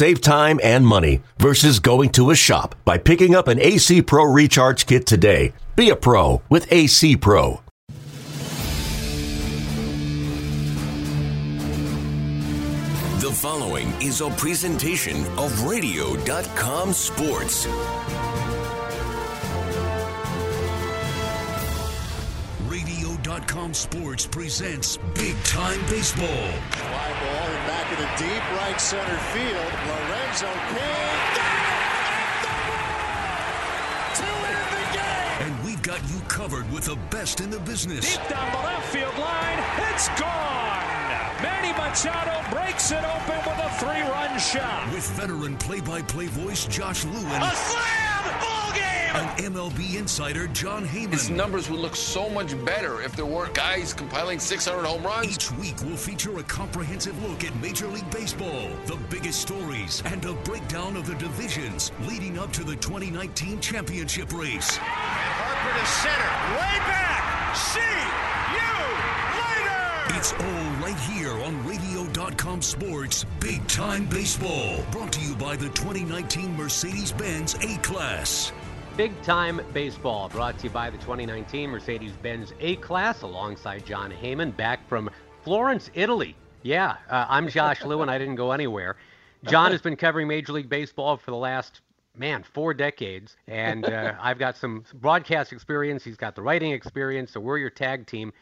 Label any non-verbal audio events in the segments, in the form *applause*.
Save time and money versus going to a shop by picking up an AC Pro Recharge Kit today. Be a pro with AC Pro. The following is a presentation of Radio.com Sports. Radio.com Sports presents Big Time Baseball. Fly ball and back in the deep right center field. Lorenzo Cain. To win the game. And we've got you covered with the best in the business. Deep down the left field line. It's gone. Manny Machado breaks it open with a three-run shot. With veteran play-by-play voice Josh Lewin. A slam! Ball game! And MLB insider Jon Heyman. His numbers would look so much better if there weren't guys compiling 600 home runs. Each week we'll feature a comprehensive look at Major League Baseball, the biggest stories, and a breakdown of the divisions leading up to the 2019 championship race. Harper to center. Way back. See you later. It's all right here on Radio.com Sports Big Time Baseball. Brought to you by the 2019 Mercedes Benz A Class. Big Time Baseball, brought to you by the 2019 Mercedes Benz A Class, alongside Jon Heyman, back from Florence, Italy. Yeah, uh, I'm Josh Lewin. I didn't go anywhere. Jon has been covering Major League Baseball for the last, man, four decades. And uh, *laughs* I've got some broadcast experience. He's got the writing experience. So we're your tag team.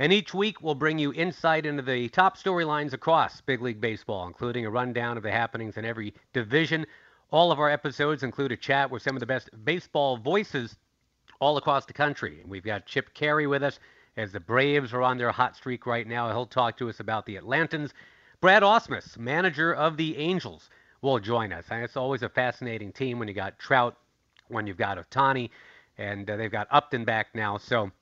And each week we'll bring you insight into the top storylines across Big League Baseball, including a rundown of the happenings in every division. All of our episodes include a chat with some of the best baseball voices all across the country. We've got Chip Caray with us as the Braves are on their hot streak right now. He'll talk to us about the Atlantans. Brad Ausmus, manager of the Angels, will join us. And it's always a fascinating team when you got Trout, when you've got Ohtani, and uh, they've got Upton back now. So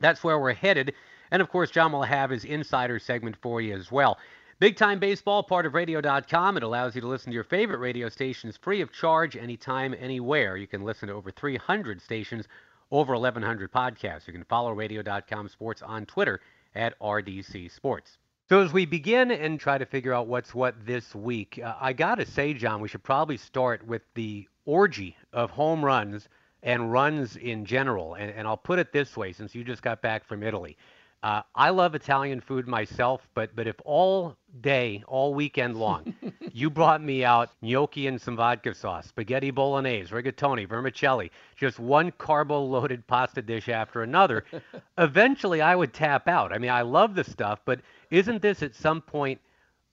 that's where we're headed. And of course, Jon will have his insider segment for you as well. Big Time Baseball, part of radio.com. It allows you to listen to your favorite radio stations free of charge anytime, anywhere. You can listen to over 300 stations, over 1,100 podcasts. You can follow radio.com sports on Twitter at RDC Sports. So, as we begin and try to figure out what's what this week, uh, I got to say, Jon, we should probably start with the orgy of home runs and runs in general. And, and I'll put it this way since you just got back from Italy. Uh, I love Italian food myself, but but if all day, all weekend long, *laughs* you brought me out gnocchi and some vodka sauce, spaghetti bolognese, rigatoni, vermicelli, just one carbo-loaded pasta dish after another, *laughs* eventually I would tap out. I mean, I love the stuff, but isn't this at some point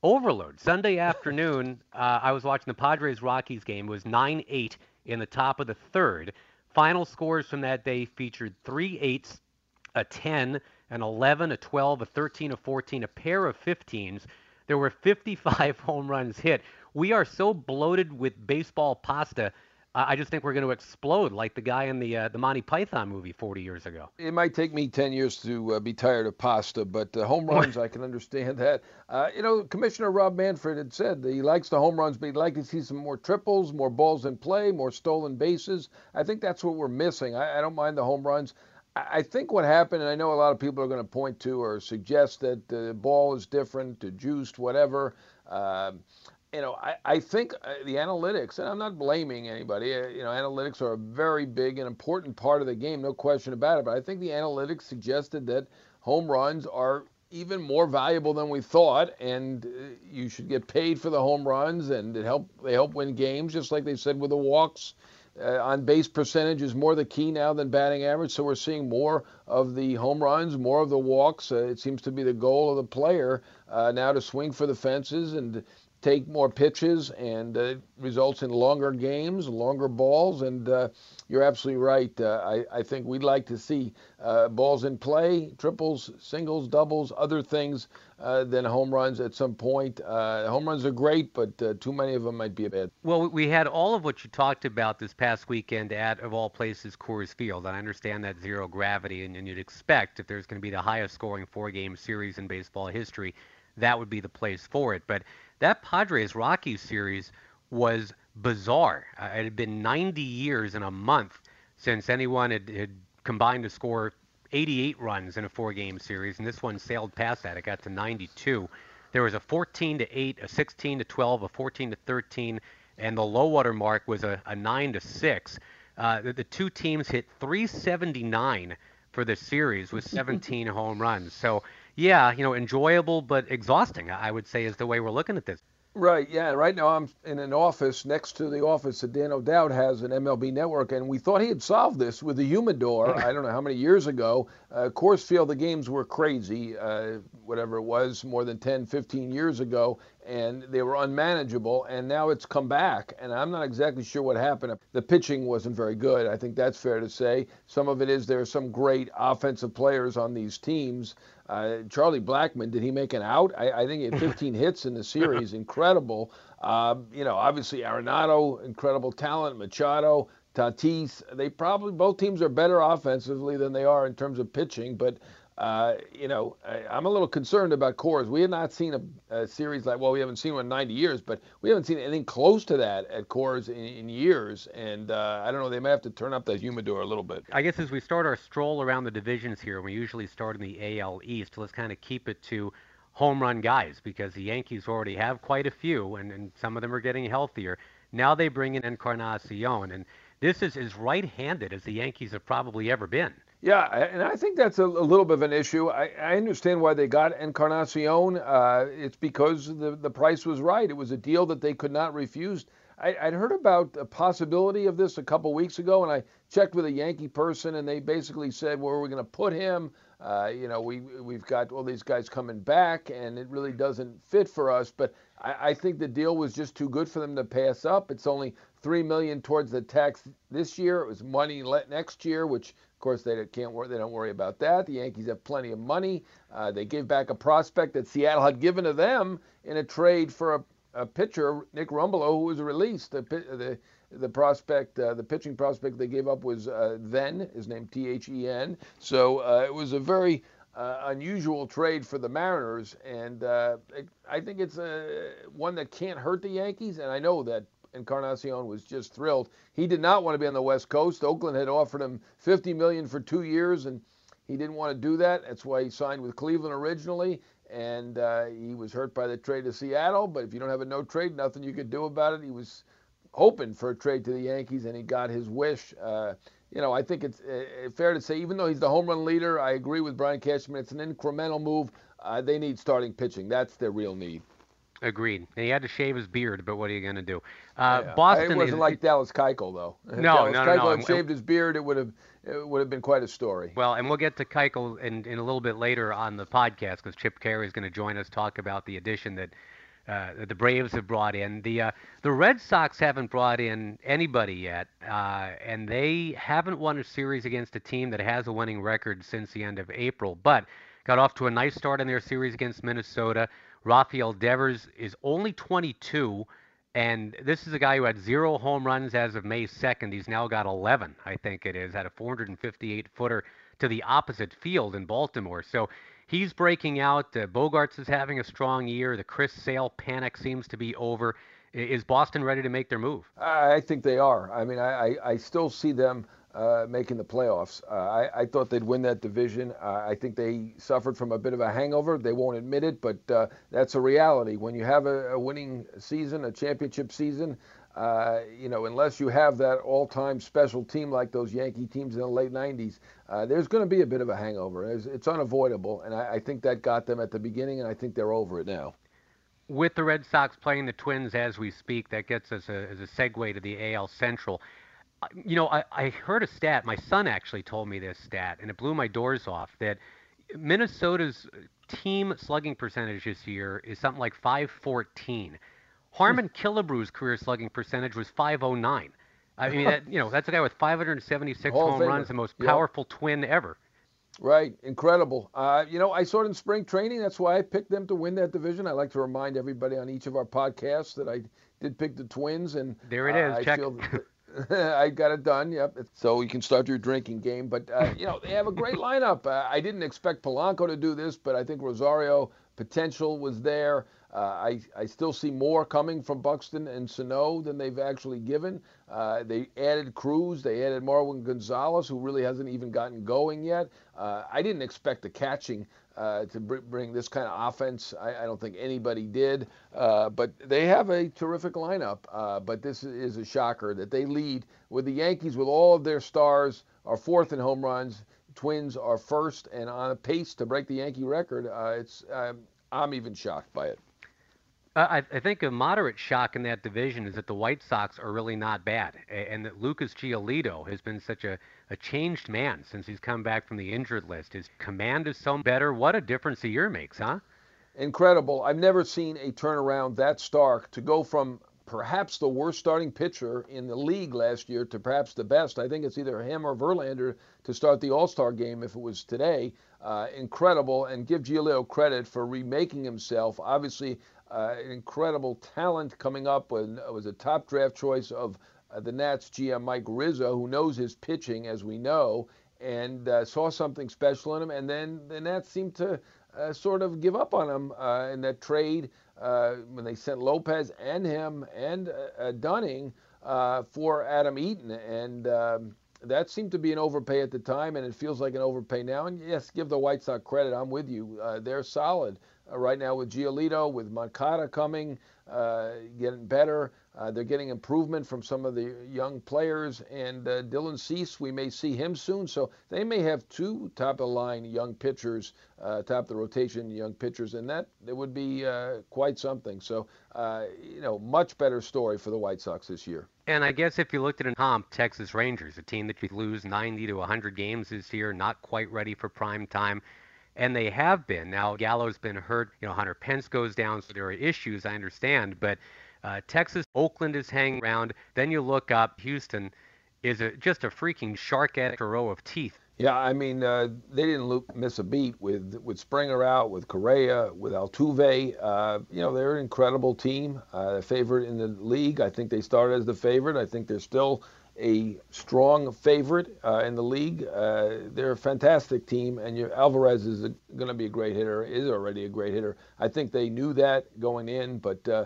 overload? Sunday *laughs* afternoon, uh, I was watching the Padres Rockies game. It was 9-8 in the top of the third. Final scores from that day featured three eights, a 10 an 11, a 12, a 13, a 14, a pair of 15s. There were 55 *laughs* home runs hit. We are so bloated with baseball pasta. I just think we're going to explode like the guy in the uh, the Monty Python movie 40 years ago. It might take me 10 years to uh, be tired of pasta, but home runs, I can understand that. Uh, you know, Commissioner Rob Manfred had said that he likes the home runs, but he'd like to see some more triples, more balls in play, more stolen bases. I think that's what we're missing. I, I don't mind the home runs. I think what happened, and I know a lot of people are going to point to or suggest that the ball is different, the juiced, whatever. Uh, you know, I, I think uh, the analytics, and I'm not blaming anybody, uh, you know, analytics are a very big and important part of the game, no question about it. But I think the analytics suggested that home runs are even more valuable than we thought, and uh, you should get paid for the home runs, and it help they help win games, just like they said with the walks. Uh, on base percentage is more the key now than batting average, so we're seeing more of the home runs, more of the walks. Uh, it seems to be the goal of the player uh, now to swing for the fences and take more pitches, and uh, results in longer games, longer balls. And uh, you're absolutely right. Uh, I, I, think we'd like to see balls in play, triples, singles, doubles, other things than home runs at some point. Home runs are great, but too many of them might be a bad. Well, we had all of what you talked about this past weekend at, of all places, Coors Field. And I understand that zero gravity, and, and you'd expect if there's going to be the highest scoring four game series in baseball history, that would be the place for it. But that Padres Rockies series was bizarre. Uh, it had been 90 years and a month since anyone had, had combined to score 88 runs in a four-game series, and this one sailed past that. It got to 92. There was a 14 to 8, a 16 to 12, a 14 to 13, and the low water mark was a, a 9 to 6. Uh, the, the two teams hit 379 for the series with 17 *laughs* home runs. So yeah, you know, enjoyable but exhausting, I would say, is the way we're looking at this. Right, yeah. Right now I'm in an office next to the office that Dan O'Dowd has an MLB network, and we thought he had solved this with the humidor. *laughs* I don't know how many years ago. Uh, Coors Field, the games were crazy, uh, whatever it was, more than 10, 15 years ago, and they were unmanageable, and now it's come back, and I'm not exactly sure what happened. The pitching wasn't very good. I think that's fair to say. Some of it is there are some great offensive players on these teams uh, Charlie Blackmon, did he make an out? I, I think he had *laughs* 15 hits in the series. Incredible. Uh, you know, obviously Arenado, incredible talent. Machado, Tatis. They probably both teams are better offensively than they are in terms of pitching, but uh, you know, I, am a little concerned about Coors. We have not seen a, a, series like, well, we haven't seen one in 90 years, but we haven't seen anything close to that at Coors in, in years. And uh, I don't know, they may have to turn up that humidor a little bit. I guess as we start our stroll around the divisions here, we usually start in the AL East. Let's kind of keep it to home run guys because the Yankees already have quite a few, and, and some of them are getting healthier. Now they bring in Encarnacion, and this is as right-handed as the Yankees have probably ever been. Yeah, and I think that's a, little bit of an issue. I, I understand why they got Encarnacion. Uh, it's because the, the price was right. It was a deal that they could not refuse. I, would heard about the possibility of this a couple weeks ago, and I checked with a Yankee person, and they basically said, "Where are we going to put him? Uh, you know, we we've got all these guys coming back, and it really doesn't fit for us." But I, I think the deal was just too good for them to pass up. It's only three million towards the tax this year. It was money next year, which of course, they can't worry. They don't worry about that. The Yankees have plenty of money. Uh, they gave back a prospect that Seattle had given to them in a trade for a, a pitcher, Nick Rumbelow, who was released. The the, the prospect, uh, the pitching prospect they gave up was uh, then his name T H E N. So uh, it was a very uh, unusual trade for the Mariners, and uh, it, I think it's a, one that can't hurt the Yankees. And I know that Encarnacion was just thrilled. He did not want to be on the West Coast. Oakland had offered him 50 million for two years, and he didn't want to do that. That's why he signed with Cleveland originally, and uh, he was hurt by the trade to Seattle. But if you don't have a no trade, nothing you could do about it. He was hoping for a trade to the Yankees, and he got his wish. Uh, you know, I think it's uh, fair to say, even though he's the home run leader, I agree with Brian Cashman. It's an incremental move. Uh, they need starting pitching. That's their real need. Agreed. he had to shave his beard, but what are you going to do? Uh, yeah. Boston. It wasn't is, like Dallas Keuchel, though. No, Dallas no, no, Keuchel no. had shaved his beard, it would have it would have been quite a story. Well, and we'll get to Keuchel in, in a little bit later on the podcast because Chip Caray is going to join us talk about the addition that uh, that the Braves have brought in. The uh, the Red Sox haven't brought in anybody yet, uh, and they haven't won a series against a team that has a winning record since the end of April. But got off to a nice start in their series against Minnesota. Rafael Devers is only 22, and this is a guy who had zero home runs as of May 2nd. He's now got 11, I think it is, at a 458 footer to the opposite field in Baltimore. So he's breaking out. Uh, Bogaerts is having a strong year. The Chris Sale panic seems to be over. Is Boston ready to make their move? I think they are. I mean, I, I still see them uh, making the playoffs. Uh, I, I, thought they'd win that division. Uh, I think they suffered from a bit of a hangover. They won't admit it, but uh, that's a reality. When you have a, a winning season, a championship season, uh, you know, unless you have that all-time special team like those Yankee teams in the late '90s, uh, there's going to be a bit of a hangover. It's, it's unavoidable, and I, I think that got them at the beginning, and I think they're over it now with the Red Sox playing the Twins as we speak, that gets us a, as a segue to the AL Central you know, I, I heard a stat. My son actually told me this stat, and it blew my doors off. That Minnesota's team slugging percentage this year is something like 514. Harmon *laughs* Killebrew's career slugging percentage was 509. I mean, that, you know, that's a guy with 576 Hall home runs, the most powerful yep. twin ever. Right, incredible. Uh, you know, I saw it in spring training. That's why I picked them to win that division. I like to remind everybody on each of our podcasts that I did pick the Twins, and there it is. Uh, Check. *laughs* I got it done. Yep. So you can start your drinking game. But uh, you know they have a great *laughs* lineup. Uh, I didn't expect Polanco to do this, but I think Rosario potential was there. Uh, I I still see more coming from Buxton and Sano than they've actually given. Uh, they added Cruz. They added Marwin Gonzalez, who really hasn't even gotten going yet. Uh, I didn't expect the catching uh, to br- bring this kind of offense. I, I don't think anybody did. Uh, but they have a terrific lineup. Uh, but this is a shocker that they lead with the Yankees with all of their stars are fourth in home runs. Twins are first and on a pace to break the Yankee record. Uh, it's um, I'm even shocked by it. I, I, think a moderate shock in that division is that the White Sox are really not bad, and that Lucas Giolito has been such a, a changed man since he's come back from the injured list. His command is so better. What a difference a year makes, huh? Incredible. I've never seen a turnaround that stark to go from perhaps the worst starting pitcher in the league last year to perhaps the best. I think it's either him or Verlander to start the All Star game if it was today. Uh, incredible, and give Giolito credit for remaking himself. Obviously, uh, an incredible talent coming up. With, was a top draft choice of uh, the Nats GM Mike Rizzo, who knows his pitching, as we know, and uh, saw something special in him. And then the Nats seemed to uh, sort of give up on him uh, in that trade uh, when they sent Lopez and him and Dunning for Adam Eaton. And um, that seemed to be an overpay at the time, and it feels like an overpay now. And yes, give the White Sox credit. I'm with you. they're solid uh, right now with Giolito, with Moncada coming, uh, getting better. Uh, they're getting improvement from some of the young players, and uh, Dylan Cease, we may see him soon. So they may have two top of the line young pitchers, uh, top of the rotation young pitchers, and that it would be uh, quite something. So you know, much better story for the White Sox this year. And I guess if you looked at a comp, Texas Rangers, a team that could lose 90 to 100 games this year, not quite ready for prime time and they have been. Now Gallo's been hurt. You know, Hunter Pence goes down, so there are issues. I understand, but uh, Texas, Oakland is hanging around. Then you look up, Houston is a, just a freaking shark at a row of teeth. Yeah, I mean, uh, they didn't miss a beat with with Springer out, with Correa, with Altuve. Uh, you know, they're an incredible team, uh, a favorite in the league. I think they started as the favorite. I think they're still a strong favorite uh, in the league. Uh, they're a fantastic team, and your, Alvarez is going to be a great hitter. Is already a great hitter. I think they knew that going in, but uh,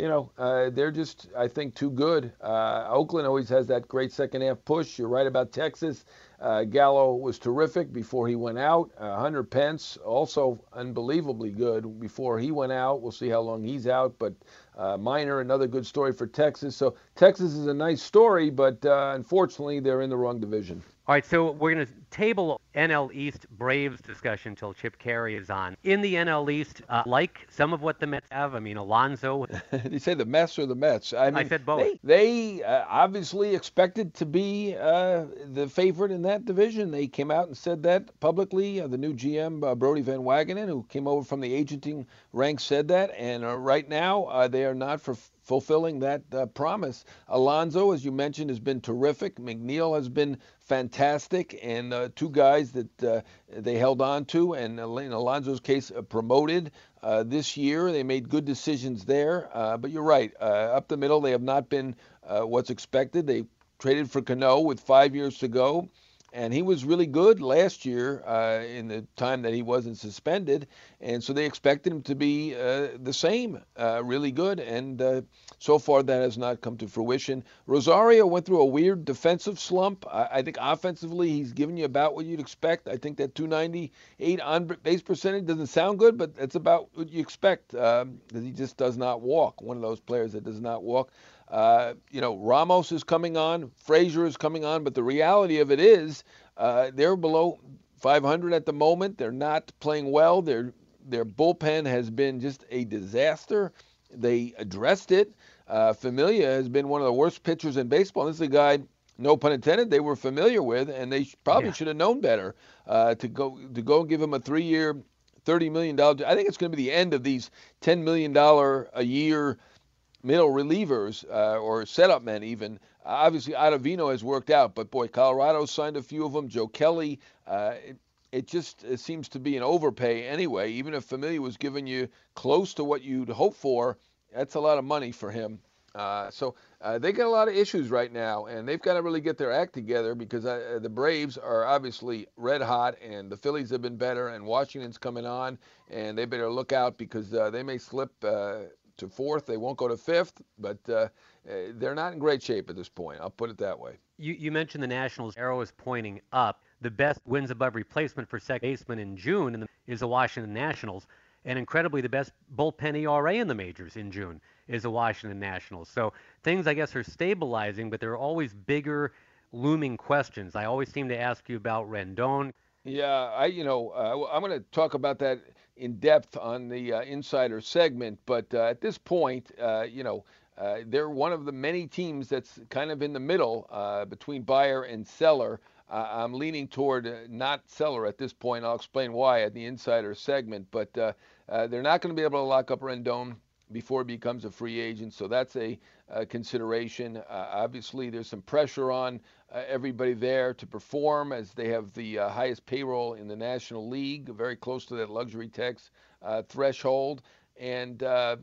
you know uh, they're just I think too good. Uh, Oakland always has that great second half push. You're right about Texas. Uh, Gallo was terrific before he went out. Hunter Pence also unbelievably good before he went out. We'll see how long he's out, but uh, Minor, another good story for Texas. So Texas is a nice story, but uh, unfortunately they're in the wrong division. All right, so we're going to table NL East Braves discussion until Chip Caray is on. In the NL East, uh, like some of what the Mets have, I mean, Alonso. Did *laughs* you say the Mets or the Mets? I, mean, I said both. They, they uh, obviously expected to be uh, the favorite in that division. They came out and said that publicly. Uh, the new GM, uh, Brodie Van Wagenen, who came over from the agenting ranks, said that. And uh, right now, they are not for fulfilling that uh, promise. Alonso, as you mentioned, has been terrific. McNeil has been fantastic, and uh, two guys that uh, they held on to, and in Alonso's case, uh, promoted uh, this year. They made good decisions there. Uh, but you're right, up the middle, they have not been what's expected. They traded for Cano with five years to go. And he was really good last year uh, in the time that he wasn't suspended, and so they expected him to be uh, the same, uh, really good, and uh, so far that has not come to fruition. Rosario went through a weird defensive slump. I, I think offensively he's given you about what you'd expect. I think that 298 on base percentage doesn't sound good, but that's about what you expect. Um, he just does not walk. One of those players that does not walk. Uh, you know, Ramos is coming on, Frazier is coming on, but the reality of it is uh, they're below 500 at the moment. They're not playing well. Their their bullpen has been just a disaster. They addressed it. Uh, Familia has been one of the worst pitchers in baseball. This is a guy, no pun intended, they were familiar with, and they probably yeah. should have known better uh, to go to go and give him a three-year, thirty million dollar. I think it's going to be the end of these ten million dollar a year middle relievers uh, or setup men even. Obviously, Ottavino has worked out, but boy, Colorado signed a few of them. Joe Kelly. Uh, it, it just it seems to be an overpay anyway. Even if Familia was giving you close to what you'd hope for, that's a lot of money for him. Uh, so uh, they got a lot of issues right now, and they've got to really get their act together because uh, the Braves are obviously red hot, and the Phillies have been better, and Washington's coming on, and they better look out because uh, they may slip uh, to fourth. They won't go to fifth, but uh, uh, they're not in great shape at this point. I'll put it that way. You, you mentioned the Nationals' arrow is pointing up. The best wins above replacement for second baseman in June is the Washington Nationals, and incredibly, the best bullpen ERA in the majors in June is the Washington Nationals. So things, I guess, are stabilizing, but there are always bigger looming questions. I always seem to ask you about Rendon. Yeah, I you know uh, I'm going to talk about that in depth on the uh, insider segment, but uh, at this point, uh, you know, they're one of the many teams that's kind of in the middle between buyer and seller. I'm leaning toward not seller at this point. I'll explain why at the insider segment, but they're not going to be able to lock up Rendon before he becomes a free agent. So that's a, a consideration. Uh, obviously, there's some pressure on uh, everybody there to perform as they have the uh, highest payroll in the National League, very close to that luxury tax uh, threshold. And uh,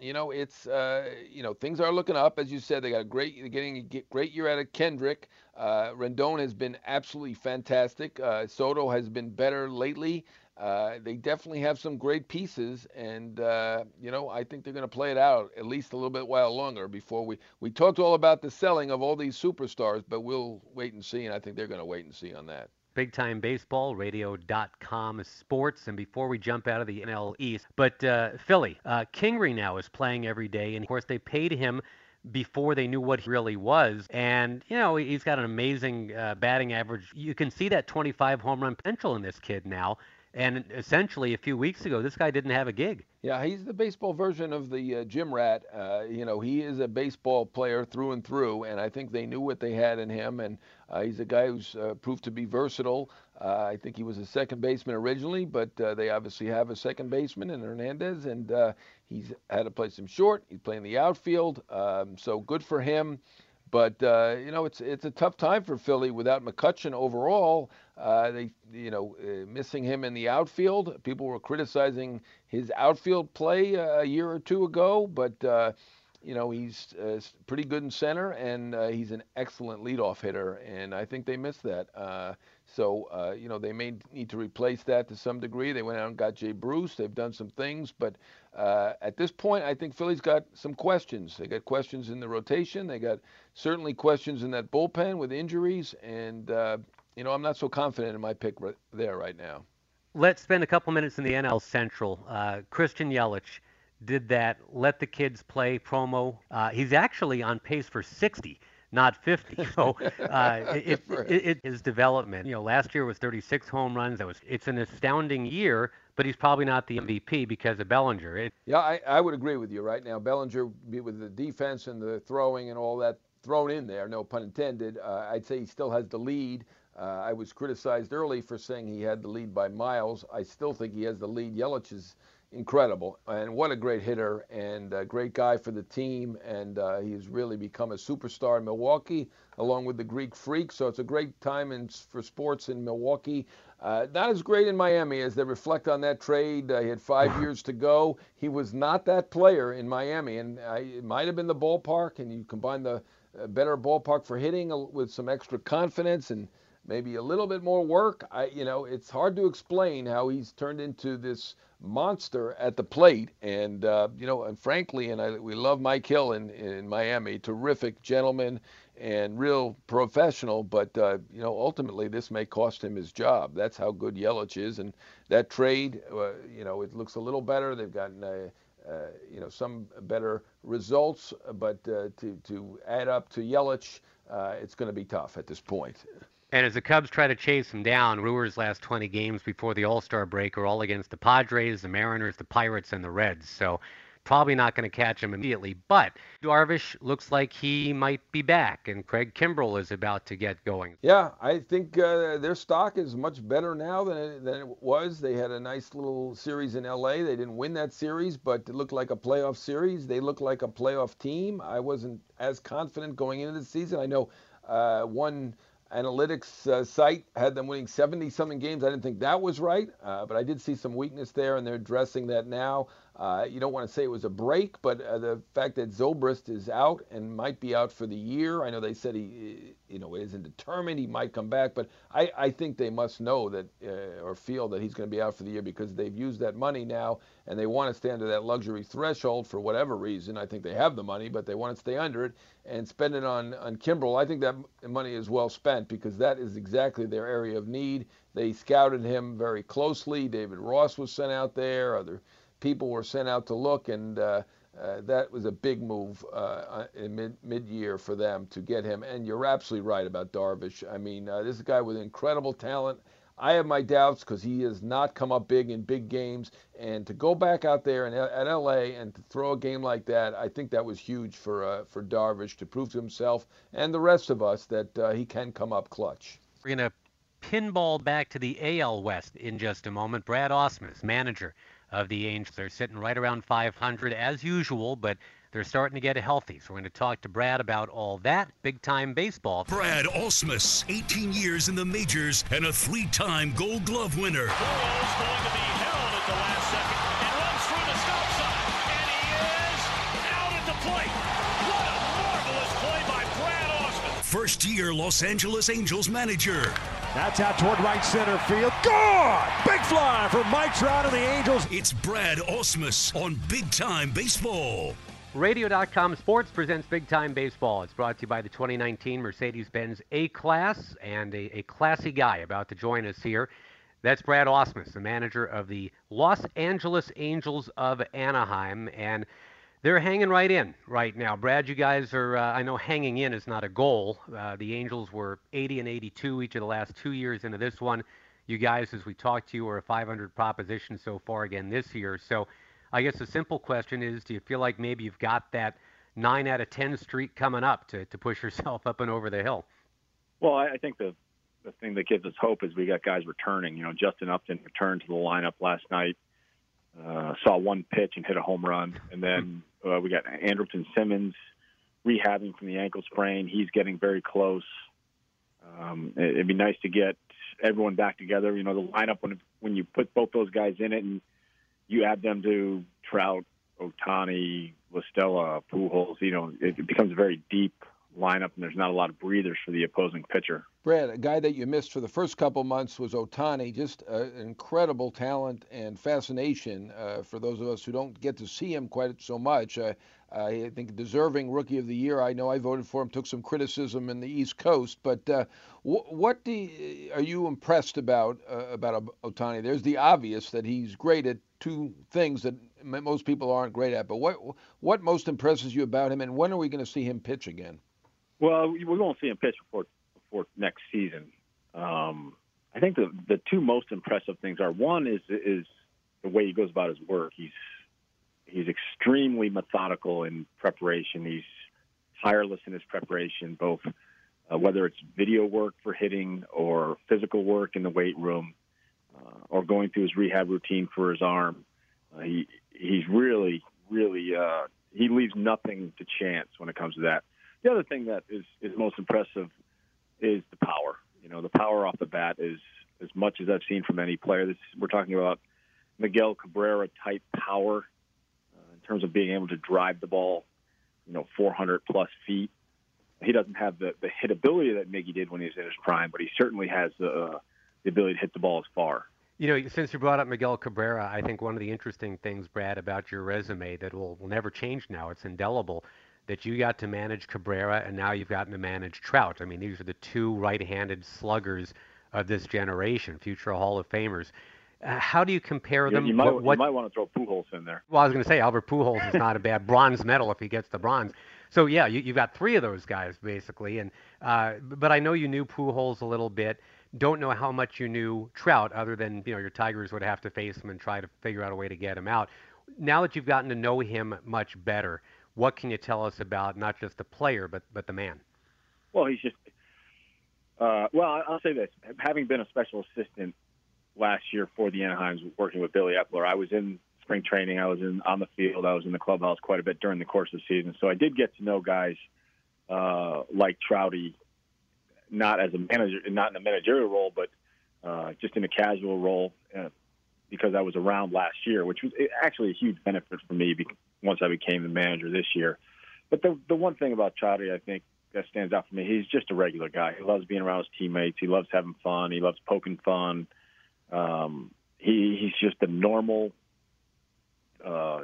you know, it's uh, you know things are looking up as you said. They got a great, they're getting a great year out of Kendrick. Rendon has been absolutely fantastic. Soto has been better lately. Uh, they definitely have some great pieces, and uh, you know I think they're going to play it out at least a little bit while longer before we we talked all about the selling of all these superstars, but we'll wait and see, and I think they're going to wait and see on that. Big Time Baseball, radio.com sports. And before we jump out of the NL East, but uh, Philly, uh, Kingery now is playing every day. And of course, they paid him before they knew what he really was. And, you know, he's got an amazing uh, batting average. You can see that 25 home run potential in this kid now. And essentially, a few weeks ago, this guy didn't have a gig. Yeah, he's the baseball version of the uh, gym rat. Uh, you know, he is a baseball player through and through, and I think they knew what they had in him. And uh, he's a guy who's uh, proved to be versatile. Uh, I think he was a second baseman originally, but uh, they obviously have a second baseman in Hernandez, and he's had to play some short. He's playing the outfield, um, so good for him. But uh, you know, it's it's a tough time for Philly without McCutchen overall. Uh, they, you know, uh, missing him in the outfield. People were criticizing his outfield play uh, a year or two ago, but uh, you know he's uh, pretty good in center, and he's an excellent leadoff hitter. And I think they missed that. So, uh, you know, they may need to replace that to some degree. They went out and got Jay Bruce. They've done some things. But uh, at this point, I think Philly's got some questions. They got questions in the rotation. They got certainly questions in that bullpen with injuries. And, uh, you know, I'm not so confident in my pick right there right now. Let's spend a couple minutes in the NL Central. Uh, Christian Yelich did that let the kids play promo. Uh, he's actually on pace for 60 not 50. *laughs* So uh, it, it, it is development. You know, last year was 36 home runs. That was it's an astounding year, but he's probably not the MVP because of Bellinger. It, yeah, I, I would agree with you right now. Bellinger, with the defense and the throwing and all that thrown in there, no pun intended, uh, I'd say he still has the lead. Uh, I was criticized early for saying he had the lead by miles. I still think he has the lead. Yelich is incredible. And what a great hitter and a great guy for the team. And uh, he's really become a superstar in Milwaukee, along with the Greek Freak. So it's a great time in, for sports in Milwaukee. Uh, not as great in Miami as they reflect on that trade. Uh, he had five *laughs* years to go. He was not that player in Miami, and it might have been the ballpark. And you combine the uh, better ballpark for hitting with some extra confidence and maybe a little bit more work. I, you know, it's hard to explain how he's turned into this monster at the plate. And uh, you know, and frankly, and I, we love Mike Hill in, in Miami, terrific gentleman and real professional. But uh, you know, ultimately, this may cost him his job. That's how good Yelich is, and that trade, uh, you know, it looks a little better. They've gotten. Uh, uh, you know some better results, but uh, to to add up to Yelich, it's going to be tough at this point. And as the Cubs try to chase him down, Brewer's last 20 games before the All Star break are all against the Padres, the Mariners, the Pirates, and the Reds. So probably not going to catch him immediately. But Darvish looks like he might be back, and Craig Kimbrel is about to get going. Yeah, I think uh, their stock is much better now than it, than it was. They had a nice little series in LA. They didn't win that series, but it looked like a playoff series. They look like a playoff team. I wasn't as confident going into the season. I know uh, one analytics uh, site had them winning 70 something games. I didn't think that was right, uh, but I did see some weakness there, and they're addressing that now. Uh, you don't want to say it was a break, but uh, the fact that Zobrist is out and might be out for the year. I know they said he, you know, isn't determined. He might come back, but I, I think they must know that uh, or feel that he's going to be out for the year because they've used that money now and they want to stay under that luxury threshold for whatever reason. I think they have the money, but they want to stay under it and spend it on on Kimbrel. I think that money is well spent because that is exactly their area of need. They scouted him very closely. David Ross was sent out there. Other people were sent out to look, and uh, uh, that was a big move uh, in mid mid year for them to get him. And you're absolutely right about Darvish. I mean, uh, this is a guy with incredible talent. I have my doubts because he has not come up big in big games, and to go back out there in, at LA and to throw a game like that, I think that was huge for uh, for Darvish to prove to himself and the rest of us that uh, he can come up clutch. We're gonna pinball back to the AL West in just a moment. Brad Ausmus, manager of the Angels. They're sitting right around 500 as usual, but they're starting to get healthy. So we're going to talk to Brad about all that big time baseball. Brad Ausmus, 18 years in the majors and a three time gold glove winner. going to be held at the last second First year Los Angeles Angels manager. That's out toward right center field. Gone! Big fly for Mike Trout and the Angels. It's Brad Ausmus on Big Time Baseball. Radio.com Sports presents Big Time Baseball. It's brought to you by the 2019 Mercedes Benz A Class and a, a, classy guy about to join us here. That's Brad Ausmus, the manager of the Los Angeles Angels of Anaheim. And they're hanging right in right now. Brad, you guys are, uh, I know hanging in is not a goal. Uh, the Angels were 80 and 82 each of the last two years into this one. You guys, as we talked to you, are a 500 proposition so far again this year. So I guess the simple question is do you feel like maybe you've got that 9 out of 10 streak coming up to, to push *laughs* yourself up and over the hill? Well, I think the the thing that gives us hope is we got guys returning. You know, Justin Upton returned to the lineup last night, uh, saw one pitch and hit a home run, and then uh, we got Andrelton Simmons rehabbing from the ankle sprain. He's getting very close. Um, it'd be nice to get everyone back together. You know, the lineup when when you put both those guys in it and you add them to Trout, Ohtani, La Stella, Pujols. You know, it, it becomes a very deep lineup, and there's not a lot of breathers for the opposing pitcher. Brad, a guy that you missed for the first couple months was Ohtani. Just uh, incredible talent and fascination uh, for those of us who don't get to see him quite so much. Uh, I think deserving Rookie of the Year. I know I voted for him. Took some criticism in the East Coast, but uh, wh- what you, are you impressed about uh, about Ohtani? There's the obvious that he's great at two things that most people aren't great at. But what what most impresses you about him, and when are we going to see him pitch again? Well, we won't see him pitch before before next season. Um, I think the the two most impressive things are one is is the way he goes about his work. He's he's extremely methodical in preparation. He's tireless in his preparation, both uh, whether it's video work for hitting or physical work in the weight room, uh, or going through his rehab routine for his arm. Uh, he he's really really uh, he leaves nothing to chance when it comes to that. The other thing that is, is most impressive is the power. You know, the power off the bat is as much as I've seen from any player. This, we're talking about Miguel Cabrera type power uh, in terms of being able to drive the ball, you know, 400 plus feet. he doesn't have the the hitability that Miggy did when he was in his prime, but he certainly has the uh, the ability to hit the ball as far. You know, since you brought up Miguel Cabrera, I think one of the interesting things, Brad, about your resume that will, will never change now, it's indelible, that you got to manage Cabrera and now you've gotten to manage Trout. I mean, these are the two right handed sluggers of this generation, future Hall of Famers. Uh, how do you compare You, them? you might What- you might want to throw Pujols in there. well, I was going to say Albert Pujols is not a bad bronze medal if he gets the bronze. So yeah, you, you've got three of those guys basically, and uh, but I know you knew Pujols a little bit. Don't know how much you knew Trout, other than you know your Tigers would have to face him and try to figure out a way to get him out. Now that you've gotten to know him much better, what can you tell us about not just the player but but the man? Well, he's just. Uh, well, I'll say this: having been a special assistant last year for the Anaheims, working with Billy Eppler, I was in spring training. I was in on the field. I was in the clubhouse quite a bit during the course of the season. So I did get to know guys uh, like Trouty, not as a manager, not in a managerial role, but uh, just in a casual role. Uh, because I was around last year, which was actually a huge benefit for me bec- once I became the manager this year. But the the one thing about Trouty, I think that stands out for me, he's just a regular guy. He loves being around his teammates. He loves having fun. He loves poking fun. Um, he he's just a normal, uh,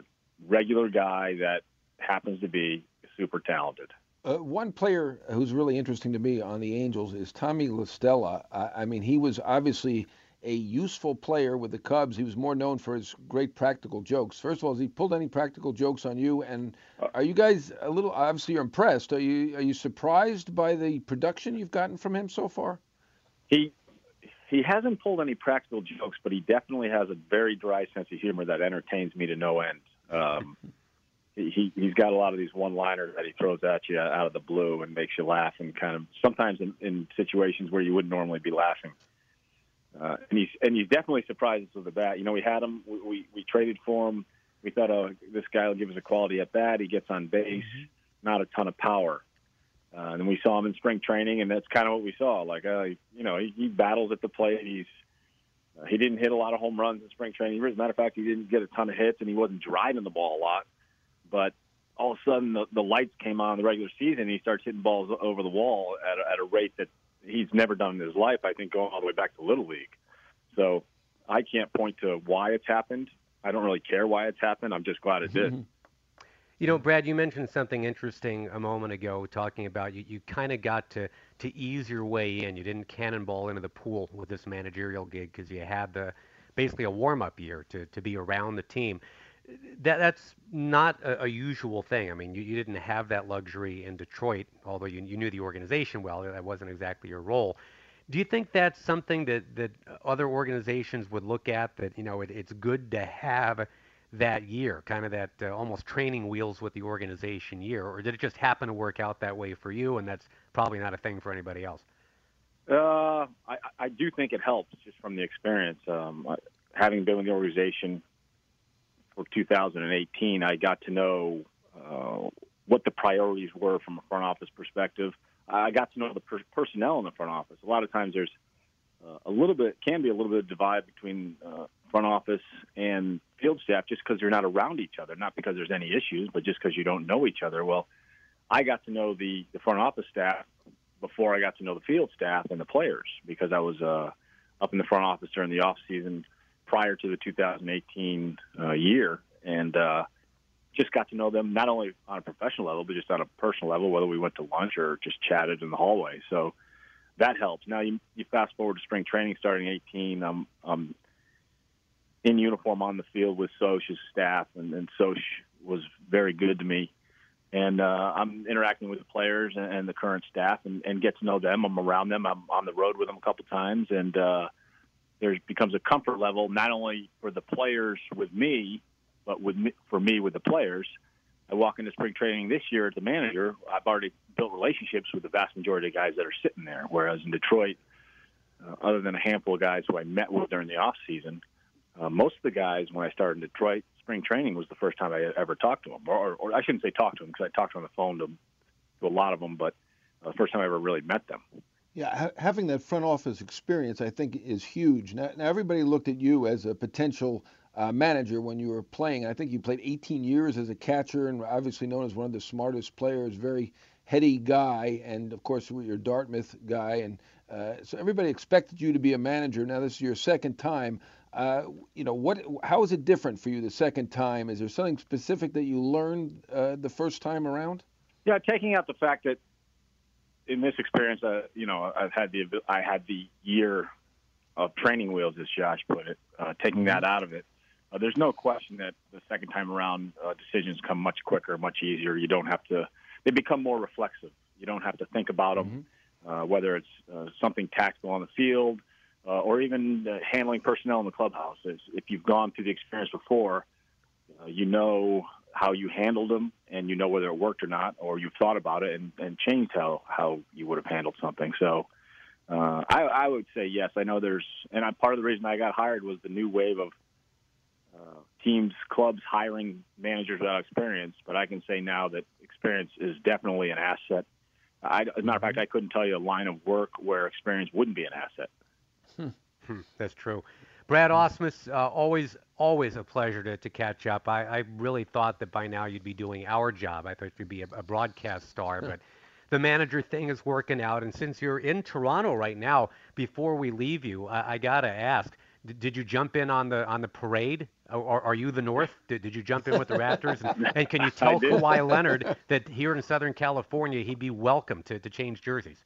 regular guy that happens to be super talented. Uh, one player who's really interesting to me on the Angels is Tommy La Stella. I, I mean, he was obviously a useful player with the Cubs. He was more known for his great practical jokes. First of all, has he pulled any practical jokes on you? And are you guys a little? Obviously, you're impressed. Are you? Are you surprised by the production you've gotten from him so far? He he hasn't pulled any practical jokes, but he definitely has a very dry sense of humor that entertains me to no end. Um, he he's got a lot of these one-liners that he throws at you out of the blue and makes you laugh, and kind of sometimes in, in situations where you wouldn't normally be laughing. Uh, and he's and he's definitely surprised us with the bat. You know, we had him. We we, we traded for him. We thought, oh, this guy will give us a quality at bat. He gets on base, not a ton of power. Uh, and then we saw him in spring training, and that's kind of what we saw. Like, uh, you know, he, he battles at the plate. He's uh, he didn't hit a lot of home runs in spring training. As a matter of fact, he didn't get a ton of hits, and he wasn't driving the ball a lot. But all of a sudden, the, the lights came on in the regular season. And he starts hitting balls over the wall at a, at a rate that he's never done in his life. I think going all the way back to little league. So I can't point to why it's happened. I don't really care why it's happened. I'm just glad it did. *laughs* You know, Brad, you mentioned something interesting a moment ago, talking about you, you kind of got to, to ease your way in. You didn't cannonball into the pool with this managerial gig because you had the basically a warm up year to, to be around the team. That that's not a, a usual thing. I mean, you, you didn't have that luxury in Detroit, although you, you knew the organization well. That wasn't exactly your role. Do you think that's something that, that other organizations would look at? That you know, it, it's good to have that year, kind of that uh, almost training wheels with the organization year, or did it just happen to work out that way for you, and that's probably not a thing for anybody else? Uh, I, I do think it helps just from the experience. Um, having been with the organization for 2018, I got to know uh, what the priorities were from a front office perspective. I got to know the per- personnel in the front office. A lot of times there's uh, a little bit, can be a little bit of divide between uh, front office and field staff just because they're not around each other, not because there's any issues, but just because you don't know each other. Well, I got to know the, the front office staff before I got to know the field staff and the players because I was uh, up in the front office during the off season prior to the 2018 uh, year, and uh, just got to know them not only on a professional level but just on a personal level, whether we went to lunch or just chatted in the hallway. So that helps. Now you, you fast forward to spring training starting 18. I'm, I'm in uniform on the field with Soch's staff, and, and Soch was very good to me. And uh, I'm interacting with the players and, and the current staff, and, and get to know them. I'm around them. I'm on the road with them a couple times, and uh, there becomes a comfort level not only for the players with me, but with me, for me with the players. I walk into spring training this year as the manager. I've already built relationships with the vast majority of guys that are sitting there. Whereas in Detroit, uh, other than a handful of guys who I met with during the off season, uh, most of the guys when I started in Detroit, spring training was the first time I ever talked to them, or, or I shouldn't say talked to them because I talked on the phone to, to a lot of them, but uh, the first time I ever really met them. Yeah, ha- having that front office experience, I think, is huge. Now, now everybody looked at you as a potential uh, manager when you were playing. I think you played 18 years as a catcher and obviously known as one of the smartest players, very heady guy, and of course you're a Dartmouth guy, and uh, so everybody expected you to be a manager. Now this is your second time. Uh, you know what? How is it different for you the second time? Is there something specific that you learned uh, the first time around? Yeah, taking out the fact that in this experience, uh, you know, I've had the I had the year of training wheels, as Josh put it. Uh, taking that out of it, uh, there's no question that the second time around uh, decisions come much quicker, much easier. You don't have to; they become more reflexive. You don't have to think about them, mm-hmm. uh, whether it's uh, something tactical on the field uh, or even uh, handling personnel in the clubhouse. If you've gone through the experience before, uh, you know how you handled them and you know whether it worked or not, or you've thought about it and, and changed how, how you would have handled something. So uh, I, I would say yes. I know there's, and I, part of the reason I got hired was the new wave of uh, teams, clubs hiring managers without experience. But I can say now that experience is definitely an asset. I, as a matter of fact, I couldn't tell you a line of work where experience wouldn't be an asset. Hmm. Hmm. That's true. Brad Ausmus, uh, always, always a pleasure to, to catch up. I, I really thought that by now you'd be doing our job. I thought you'd be a, a broadcast star, but the manager thing is working out. And since you're in Toronto right now, before we leave you, I, I gotta ask: did, did you jump in on the on the parade? Or are you the North? Did, did you jump in with the Raptors? And, *laughs* and can you tell Kawhi Leonard *laughs* that here in Southern California he'd be welcome to, to change jerseys?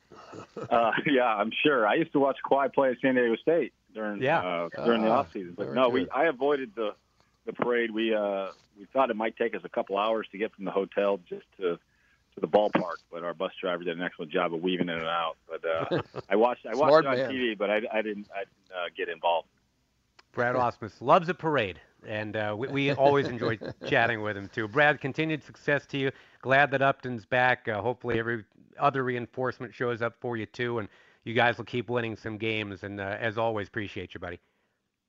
Uh, yeah, I'm sure. I used to watch Kawhi play at San Diego State during yeah. uh, during uh, the ah, off season. But no, good. we I avoided the the parade. We uh we thought it might take us a couple hours to get from the hotel just to to the ballpark, but our bus driver did an excellent job of weaving in and out. But uh, *laughs* I watched I watched it on man. TV, but I, I didn't I didn't uh, get involved. Brad Ausmus loves a parade, and uh, we, we always enjoy *laughs* chatting with him too. Brad, continued success to you. Glad that Upton's back. Uh, hopefully, every other reinforcement shows up for you too, and you guys will keep winning some games. And uh, as always, appreciate you, buddy.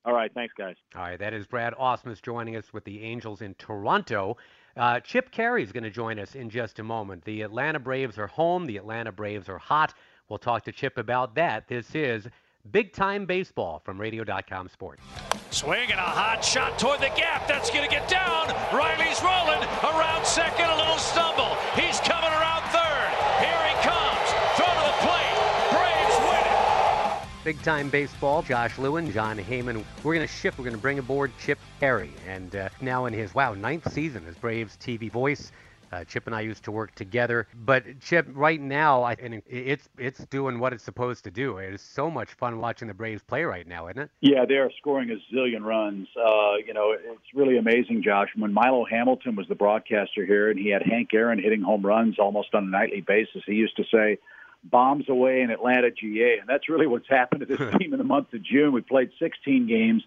All right, thanks, guys. All right, that is Brad Ausmus joining us with the Angels in Toronto. Uh, Chip Caray is going to join us in just a moment. The Atlanta Braves are home. The Atlanta Braves are hot. We'll talk to Chip about that. This is Big Time Baseball from Radio.com Sports. Swing and a hot shot toward the gap. That's going to get down. Riley's rolling around second, a little stumble. He's Big Time Baseball. Josh Lewin, Jon Heyman. We're going to shift. We're going to bring aboard Chip Caray. And uh, now in his, wow, ninth season as Braves TV voice. Uh, Chip and I used to work together, but Chip, right now, I, and it's it's doing what it's supposed to do. It is so much fun watching the Braves play right now, isn't it? Yeah, they are scoring a zillion runs. Uh, you know, it's really amazing, Josh. When Milo Hamilton was the broadcaster here, and he had Hank Aaron hitting home runs almost on a nightly basis, he used to say, "Bombs away in Atlanta, GA," and that's really what's happened to this *laughs* team in the month of June. We played 16 games.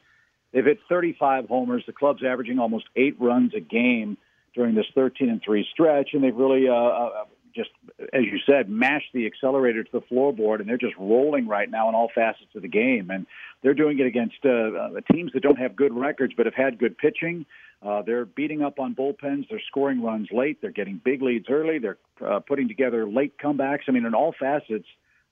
They've hit 35 homers. The club's averaging almost eight runs a game during this 13 and 3 stretch, and they've really uh, uh, just, as you said, mashed the accelerator to the floorboard, and they're just rolling right now in all facets of the game. And they're doing it against uh, uh, teams that don't have good records but have had good pitching. Uh, they're beating up on bullpens. They're scoring runs late. They're getting big leads early. They're uh, putting together late comebacks. I mean, in all facets,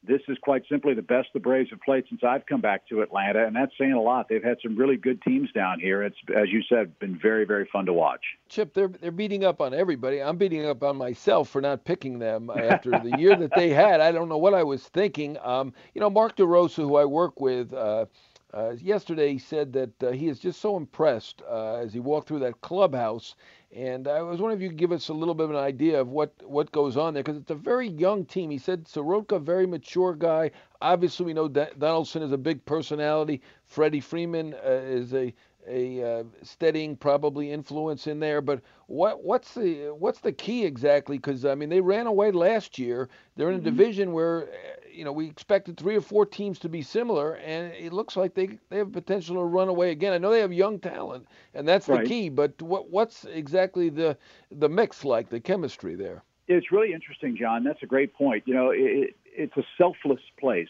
this is quite simply the best the Braves have played since I've come back to Atlanta, and that's saying a lot. They've had some really good teams down here. It's, as you said, been very, very fun to watch. Chip, they're they're beating up on everybody. I'm beating up on myself for not picking them after the *laughs* year that they had. I don't know what I was thinking. Um, you know, Mark DeRosa, who I work with. Uh, uh, yesterday, he said that uh, he is just so impressed uh, as he walked through that clubhouse and I was wondering if you could give us a little bit of an idea of what, what goes on there, because it's a very young team. He said Soroka, very mature guy. Obviously, we know that Donaldson is a big personality. Freddie Freeman uh, is a a uh, steadying probably influence in there. But what what's the what's the key exactly? Because I mean, they ran away last year. They're in a mm-hmm. division where you know, we expected three or four teams to be similar, and it looks like they they have potential to run away again. I know they have young talent, and that's right. the key. But what what's exactly the the mix like, the chemistry there? It's really interesting, Jon. That's a great point. You know, it, it's a selfless place.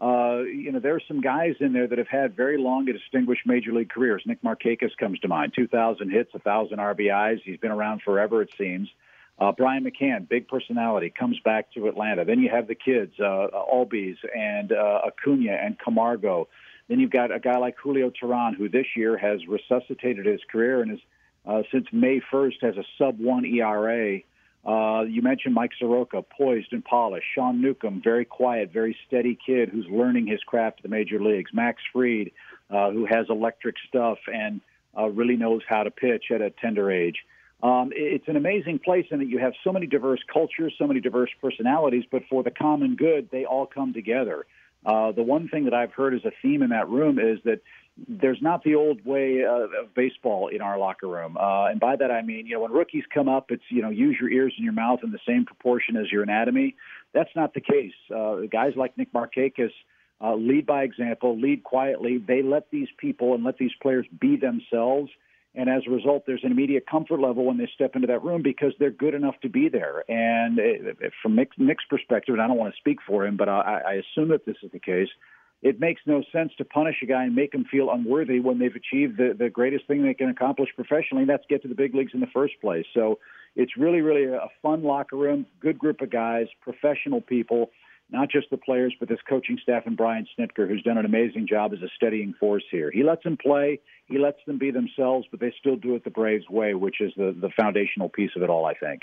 Uh, you know, there are some guys in there that have had very long and distinguished major league careers. Nick Markakis comes to mind. 2,000 hits, 1,000 RBIs. He's been around forever, it seems. Uh, Brian McCann, big personality, comes back to Atlanta. Then you have the kids, uh, Albies and uh, Acuna and Camargo. Then you've got a guy like Julio Teheran, who this year has resuscitated his career and is, uh, since May 1st, has a sub one ERA. Uh, you mentioned Mike Soroka, poised and polished. Sean Newcomb, very quiet, very steady kid who's learning his craft at the major leagues. Max Fried, uh, who has electric stuff and uh, really knows how to pitch at a tender age. Um, it's an amazing place in that you have so many diverse cultures, so many diverse personalities, but for the common good, they all come together. Uh, the one thing that I've heard as a theme in that room is that there's not the old way uh, of baseball in our locker room. Uh, and by that I mean, you know, when rookies come up, it's, you know, use your ears and your mouth in the same proportion as your anatomy. That's not the case. Uh, guys like Nick Markakis uh, lead by example, lead quietly. They let these people and let these players be themselves. And as a result, there's an immediate comfort level when they step into that room because they're good enough to be there. And it, from Nick's, Nick's perspective, and I don't want to speak for him, but I, I assume that this is the case it makes no sense to punish a guy and make him feel unworthy when they've achieved the, the greatest thing they can accomplish professionally, and that's get to the big leagues in the first place. So it's really, really a fun locker room, good group of guys, professional people, not just the players, but this coaching staff and Brian Snitker, who's done an amazing job as a steadying force here. He lets them play, he lets them be themselves, but they still do it the Braves way, which is the, the foundational piece of it all, I think.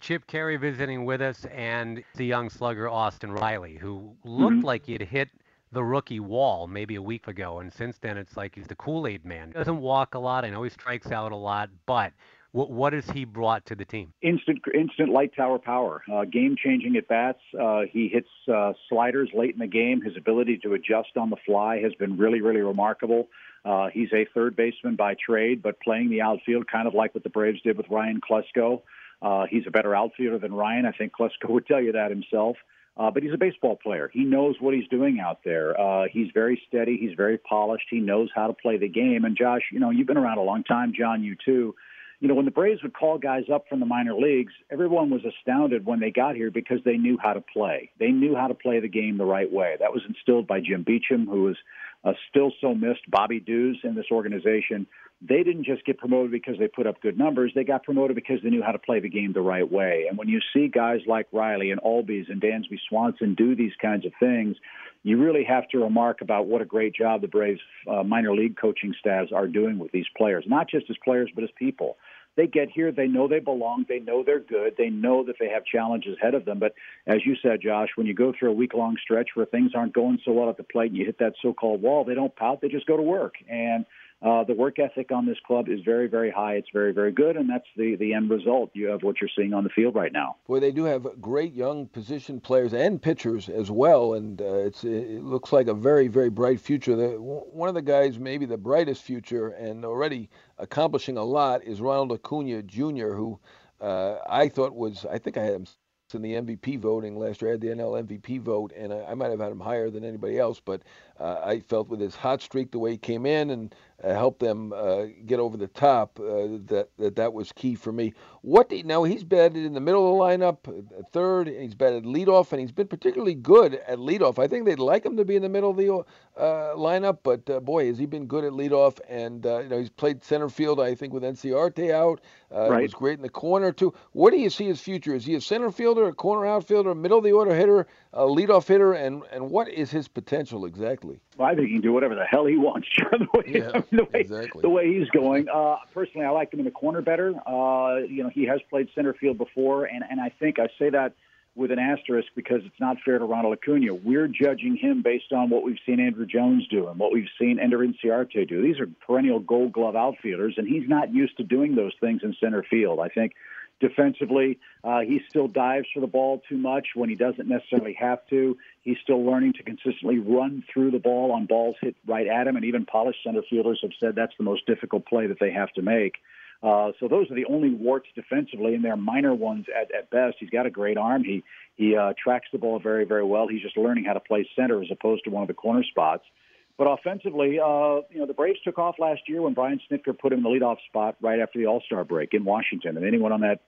Chip Caray visiting with us and the young slugger Austin Riley, who looked mm-hmm. like he'd hit the rookie wall maybe a week ago, and since then it's like he's the Kool Aid man. He doesn't walk a lot. I know he strikes out a lot, but what, what has he brought to the team? Instant, instant light tower power, uh, game changing at bats. Uh, he hits uh, sliders late in the game. His ability to adjust on the fly has been really, really remarkable. Uh, he's a third baseman by trade, but playing the outfield kind of like what the Braves did with Ryan Klesko. Uh, he's a better outfielder than Ryan. I think Klesko would tell you that himself. Uh, but he's a baseball player. He knows what he's doing out there. Uh, he's very steady. He's very polished. He knows how to play the game. And Josh, you know, you've been around a long time. Jon, you too. You know, when the Braves would call guys up from the minor leagues, everyone was astounded when they got here because they knew how to play. They knew how to play the game the right way. That was instilled by Jim Beauchamp, who was uh, still so missed, Bobby Dews in this organization they didn't just get promoted because they put up good numbers. They got promoted because they knew how to play the game the right way. And when you see guys like Riley and Albies and Dansby Swanson do these kinds of things, you really have to remark about what a great job the Braves uh, minor league coaching staffs are doing with these players, not just as players, but as people. They get here, they know they belong, they know they're good, they know that they have challenges ahead of them. But as you said, Josh, when you go through a week long stretch where things aren't going so well at the plate and you hit that so called wall, they don't pout, they just go to work. And uh, the work ethic on this club is very, very high. It's very, very good, and that's the, the end result. You have what you're seeing on the field right now. Boy, they do have great young position players and pitchers as well, and uh, it's it looks like a very, very bright future. The, one of the guys, maybe the brightest future, and already accomplishing a lot, is Ronald Acuna Jr., who uh, I thought was, I think I had him in the MVP voting last year. I had the NL MVP vote, and I, I might have had him higher than anybody else, but uh, I felt with his hot streak, the way he came in, and help them uh, get over the top. Uh, that, that that was key for me. What do, you now he's batted in the middle of the lineup, uh, third. He's batted leadoff, and he's been particularly good at leadoff. I think they'd like him to be in the middle of the uh, lineup, but uh, boy, has he been good at leadoff. And you know he's played center field. I think with Inciarte out, right. he was great in the corner too. What do you see his future? Is he a center fielder, a corner outfielder, middle of the order hitter, a leadoff hitter, and and what is his potential exactly? Well, I think he can do whatever the hell he wants, *laughs* the way, yeah, I mean, the way, exactly. the way he's going. Uh, personally, I like him in the corner better. Uh, you know, he has played center field before, and, and I think I say that with an asterisk because it's not fair to Ronald Acuna. We're judging him based on what we've seen Andruw Jones do and what we've seen Ender Inciarte do. These are perennial gold glove outfielders, and he's not used to doing those things in center field. I think defensively. Uh, he still dives for the ball too much when he doesn't necessarily have to. He's still learning to consistently run through the ball on balls hit right at him, and even polished center fielders have said that's the most difficult play that they have to make. Uh, so those are the only warts defensively, and they're minor ones at, at best. He's got a great arm. He he uh, tracks the ball very very well. He's just learning how to play center as opposed to one of the corner spots. But offensively, uh, you know, the Braves took off last year when Brian Snitker put him in the leadoff spot right after the All Star break in Washington, and anyone on that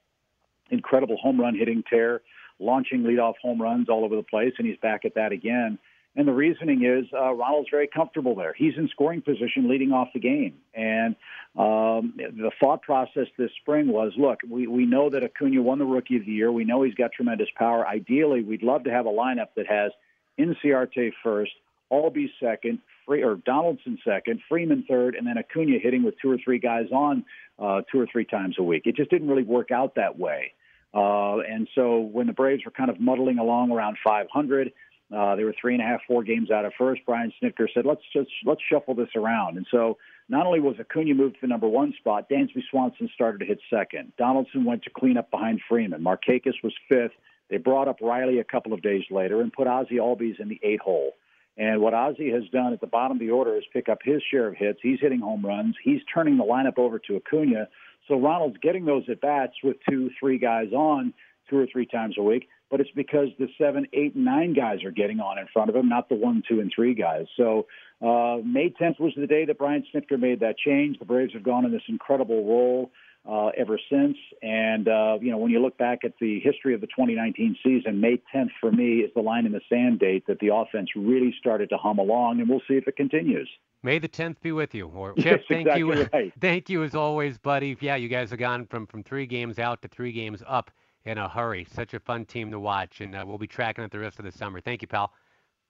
incredible home run hitting tear, launching leadoff home runs all over the place, and he's back at that again. And the reasoning is uh, Ronald's very comfortable there. He's in scoring position leading off the game. And um, the thought process this spring was look, we, we know that Acuna won the Rookie of the Year. We know he's got tremendous power. Ideally, we'd love to have a lineup that has Inciarte first, Albies second, Free, or Donaldson second, Freeman third, and then Acuna hitting with two or three guys on uh, two or three times a week. It just didn't really work out that way. Uh, and so when the Braves were kind of muddling along around 500, uh, they were three and a half, four games out of first. Brian Snitker said, "Let's just let's shuffle this around." And so not only was Acuna moved to the number one spot, Dansby Swanson started to hit second. Donaldson went to clean up behind Freeman. Markakis was fifth. They brought up Riley a couple of days later and put Ozzie Albies in the eight hole. And what Ozzie has done at the bottom of the order is pick up his share of hits. He's hitting home runs. He's turning the lineup over to Acuna. So Ronald's getting those at bats with two, three guys on two or three times a week. But it's because the seven, eight, and nine guys are getting on in front of him, not the one, two, and three guys. So uh, May 10th was the day that Brian Snitker made that change. The Braves have gone in this incredible roll uh, ever since. And, uh, you know, when you look back at the history of the 2019 season, May 10th for me is the line in the sand date that the offense really started to hum along, and we'll see if it continues. May the 10th be with you. Or *laughs* yes, Chip, thank exactly you. Right. *laughs* Thank you as always, buddy. Yeah, you guys have gone from, from three games out to three games up in a hurry. Such a fun team to watch, and uh, we'll be tracking it the rest of the summer. Thank you, pal.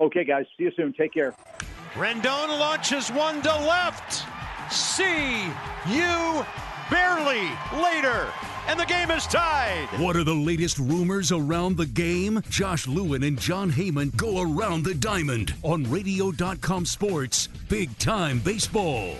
Okay, guys. See you soon. Take care. Rendon launches one to left. See you barely later. And the game is tied. What are the latest rumors around the game? Josh Lewin and Jon Heyman go around the diamond on radio.com sports, big time baseball.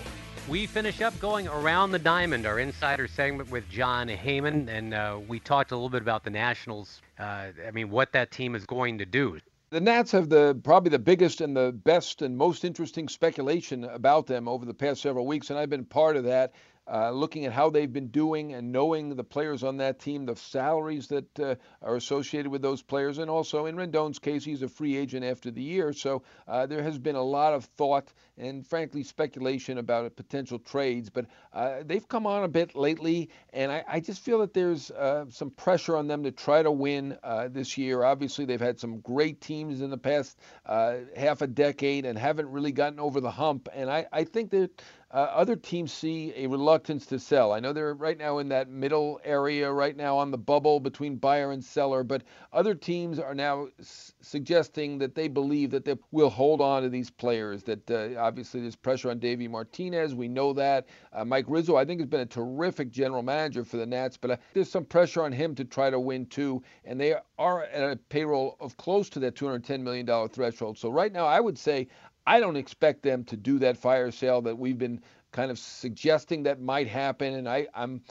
We finish up going around the diamond, our insider segment with Jon Heyman, and uh, we talked a little bit about the Nationals. Uh, I mean, what that team is going to do. The Nats have the probably the biggest and the best and most interesting speculation about them over the past several weeks, and I've been part of that. Uh, looking at how they've been doing and knowing the players on that team, the salaries that uh, are associated with those players, and also in Rendon's case, he's a free agent after the year. So uh, there has been a lot of thought and, frankly, speculation about potential trades. But uh, they've come on a bit lately, and I, I just feel that there's uh, some pressure on them to try to win uh, this year. Obviously, they've had some great teams in the past half a decade and haven't really gotten over the hump. And I, I think that uh, other teams see a reluctance to sell. I know they're right now in that middle area, right now on the bubble between buyer and seller, but other teams are now s- suggesting that they believe that they will hold on to these players. That uh, obviously there's pressure on Davey Martinez. We know that. Uh, Mike Rizzo, I think, has been a terrific general manager for the Nats, but uh, there's some pressure on him to try to win too. And they are at a payroll of close to that $210 million threshold. So right now, I would say I don't expect them to do that fire sale that we've been kind of suggesting that might happen. And I, I'm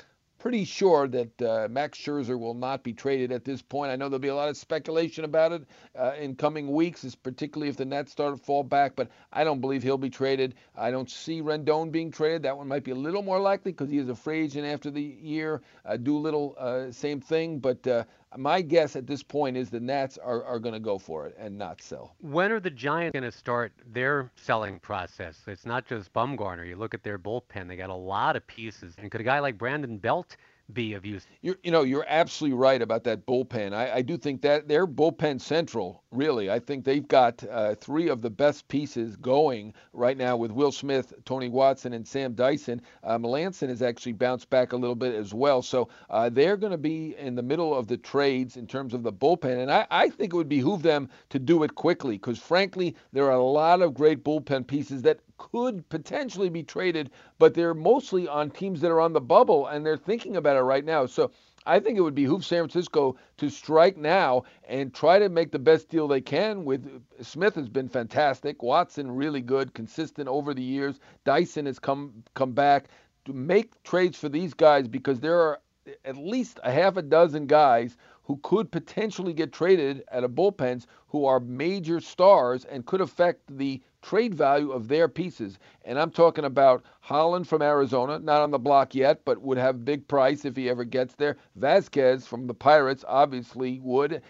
pretty sure that uh, Max Scherzer will not be traded at this point. I know there'll be a lot of speculation about it uh, in coming weeks, particularly if the Nats start to fall back, but I don't believe he'll be traded. I don't see Rendon being traded. That one might be a little more likely because he is a free agent after the year. Uh, Doolittle, same thing, but uh, my guess at this point is the Nats are, are going to go for it and not sell. When are the Giants going to start their selling process? It's not just Bumgarner. You look at their bullpen; they got a lot of pieces. And could a guy like Brandon Belt be of use? You're, you know, you're absolutely right about that bullpen. I, I do think that they're bullpen central. Really, I think they've got uh, three of the best pieces going right now with Will Smith, Tony Watson, and Sam Dyson. Uh, Melancon has actually bounced back a little bit as well. So uh, they're going to be in the middle of the trades in terms of the bullpen, and I, I think it would behoove them to do it quickly because, frankly, there are a lot of great bullpen pieces that could potentially be traded, but they're mostly on teams that are on the bubble and they're thinking about it right now. So I think it would behoove San Francisco to strike now and try to make the best deal they can. With Smith has been fantastic, Watson really good, consistent over the years. Dyson has come come back to make trades for these guys because there are at least a half a dozen guys who could potentially get traded at a bullpens who are major stars and could affect the trade value of their pieces. And I'm talking about Holland from Arizona, not on the block yet, but would have big price if he ever gets there. Vazquez from the Pirates obviously would.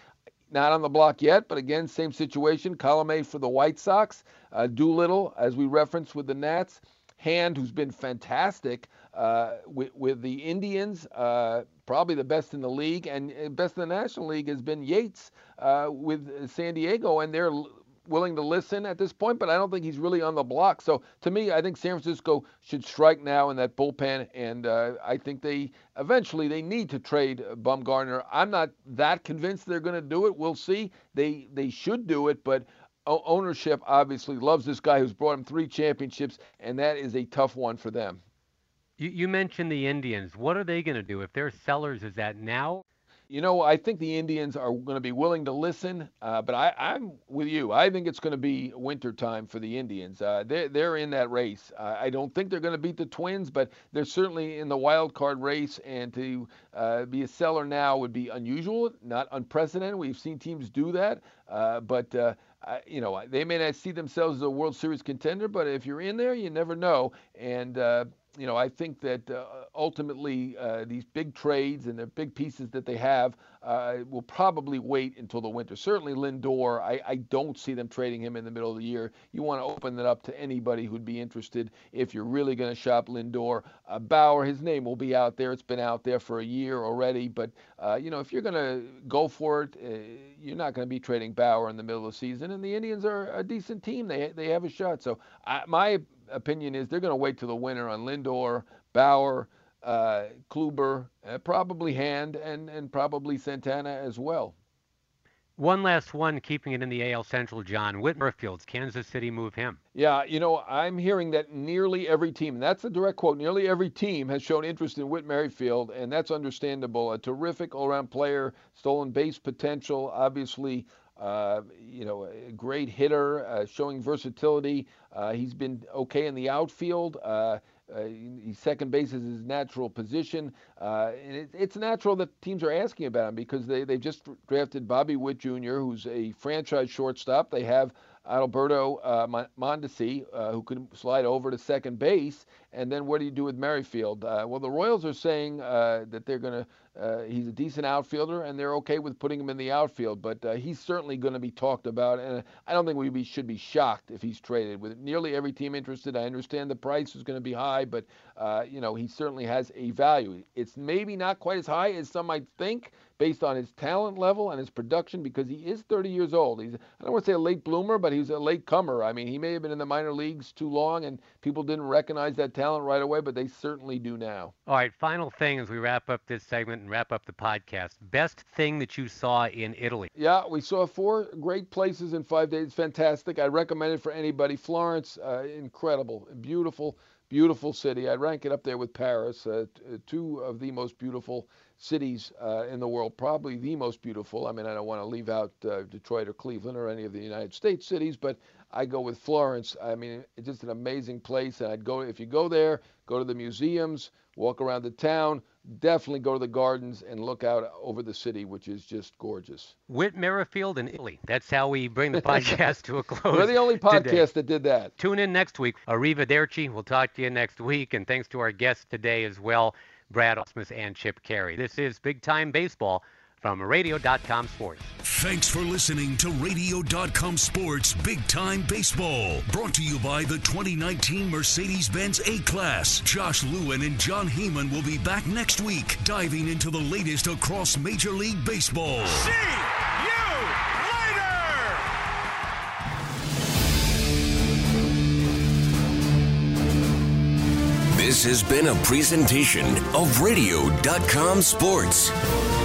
Not on the block yet, but again, same situation. Colome for the White Sox. Uh, Doolittle, as we referenced with the Nats. Hand, who's been fantastic uh, with, with, the Indians, uh, probably the best in the league, and best in the National League has been Yates uh, with San Diego, and they're willing to listen at this point, but I don't think he's really on the block. So to me, I think San Francisco should strike now in that bullpen, and uh, I think they eventually they need to trade Bumgarner. I'm not that convinced they're going to do it. We'll see. They they should do it, but ownership obviously loves this guy who's brought him three championships, and that is a tough one for them. You, you mentioned the Indians. What are they going to do if they're sellers? Is that now? You know, I think the Indians are going to be willing to listen, uh, but I, I'm with you. I think it's going to be winter time for the Indians. Uh, they're, they're in that race. Uh, I don't think they're going to beat the Twins, but they're certainly in the wild card race. And to uh, be a seller now would be unusual, not unprecedented. We've seen teams do that, uh, but uh, you know they may not see themselves as a World Series contender, but if you're in there, you never know. And you know, I think that uh, ultimately uh, these big trades and the big pieces that they have uh, will probably wait until the winter. Certainly Lindor, I, I, don't see them trading him in the middle of the year. You want to open it up to anybody who'd be interested if you're really going to shop Lindor. Uh, Bauer, his name will be out there. It's been out there for a year already. But, uh, you know, if you're going to go for it, uh, you're not going to be trading Bauer in the middle of the season. And the Indians are a decent team. They, they have a shot. So I, my opinion is they're going to wait till the winter on Lindor, Bauer, uh, Kluber, uh, probably Hand, and and probably Santana as well. One last one, keeping it in the AL Central, Jon. Whit Merrifield's Kansas City move him. Yeah, you know, I'm hearing that nearly every team, and that's a direct quote, nearly every team has shown interest in Whit Merrifield, and that's understandable. A terrific all around player, stolen base potential, obviously uh, you know, a great hitter, uh, showing versatility. Uh, he's been okay in the outfield. Uh, uh, second base is his natural position. And it, it's natural that teams are asking about him because they, they just drafted Bobby Witt Jr., who's a franchise shortstop. They have Alberto uh, Mondesi, uh, who can slide over to second base. And then what do you do with Merrifield? Uh, well, the Royals are saying uh, that they're going to uh, he's a decent outfielder, and they're okay with putting him in the outfield. But uh, he's certainly going to be talked about, and I don't think we be, should be shocked if he's traded. With nearly every team interested, I understand the price is going to be high, but you know he certainly has a value. It's maybe not quite as high as some might think, based on his talent level and his production because he is 30 years old. He's I don't want to say a late bloomer, but he's a late comer. I mean, he may have been in the minor leagues too long and people didn't recognize that talent right away, but they certainly do now. All right, final thing as we wrap up this segment and wrap up the podcast. Best thing that you saw in Italy? Yeah, we saw four great places in 5 days. Fantastic. I recommend it for anybody. Florence, uh, incredible, beautiful beautiful city. I'd rank it up there with Paris, uh, two of the most beautiful cities uh, in the world, probably the most beautiful. I mean, I don't want to leave out uh, Detroit or Cleveland or any of the United States cities, but I go with Florence. I mean, it's just an amazing place. And I'd go, if you go there, go to the museums, walk around the town, definitely go to the gardens and look out over the city, which is just gorgeous. Whit Merrifield in Italy. That's how we bring the *laughs* podcast to a close. We're the only podcast today. that did that. Tune in next week. Arrivederci. We'll talk to you next week. And thanks to our guests today as well. Brad Ausmus and Chip Caray. This is Big Time Baseball from Radio.com Sports. Thanks for listening to Radio.com Sports Big Time Baseball. Brought to you by the 2019 Mercedes Benz A Class. Josh Lewin and Jon Heyman will be back next week, diving into the latest across Major League Baseball. See you later! This has been a presentation of Radio.com Sports.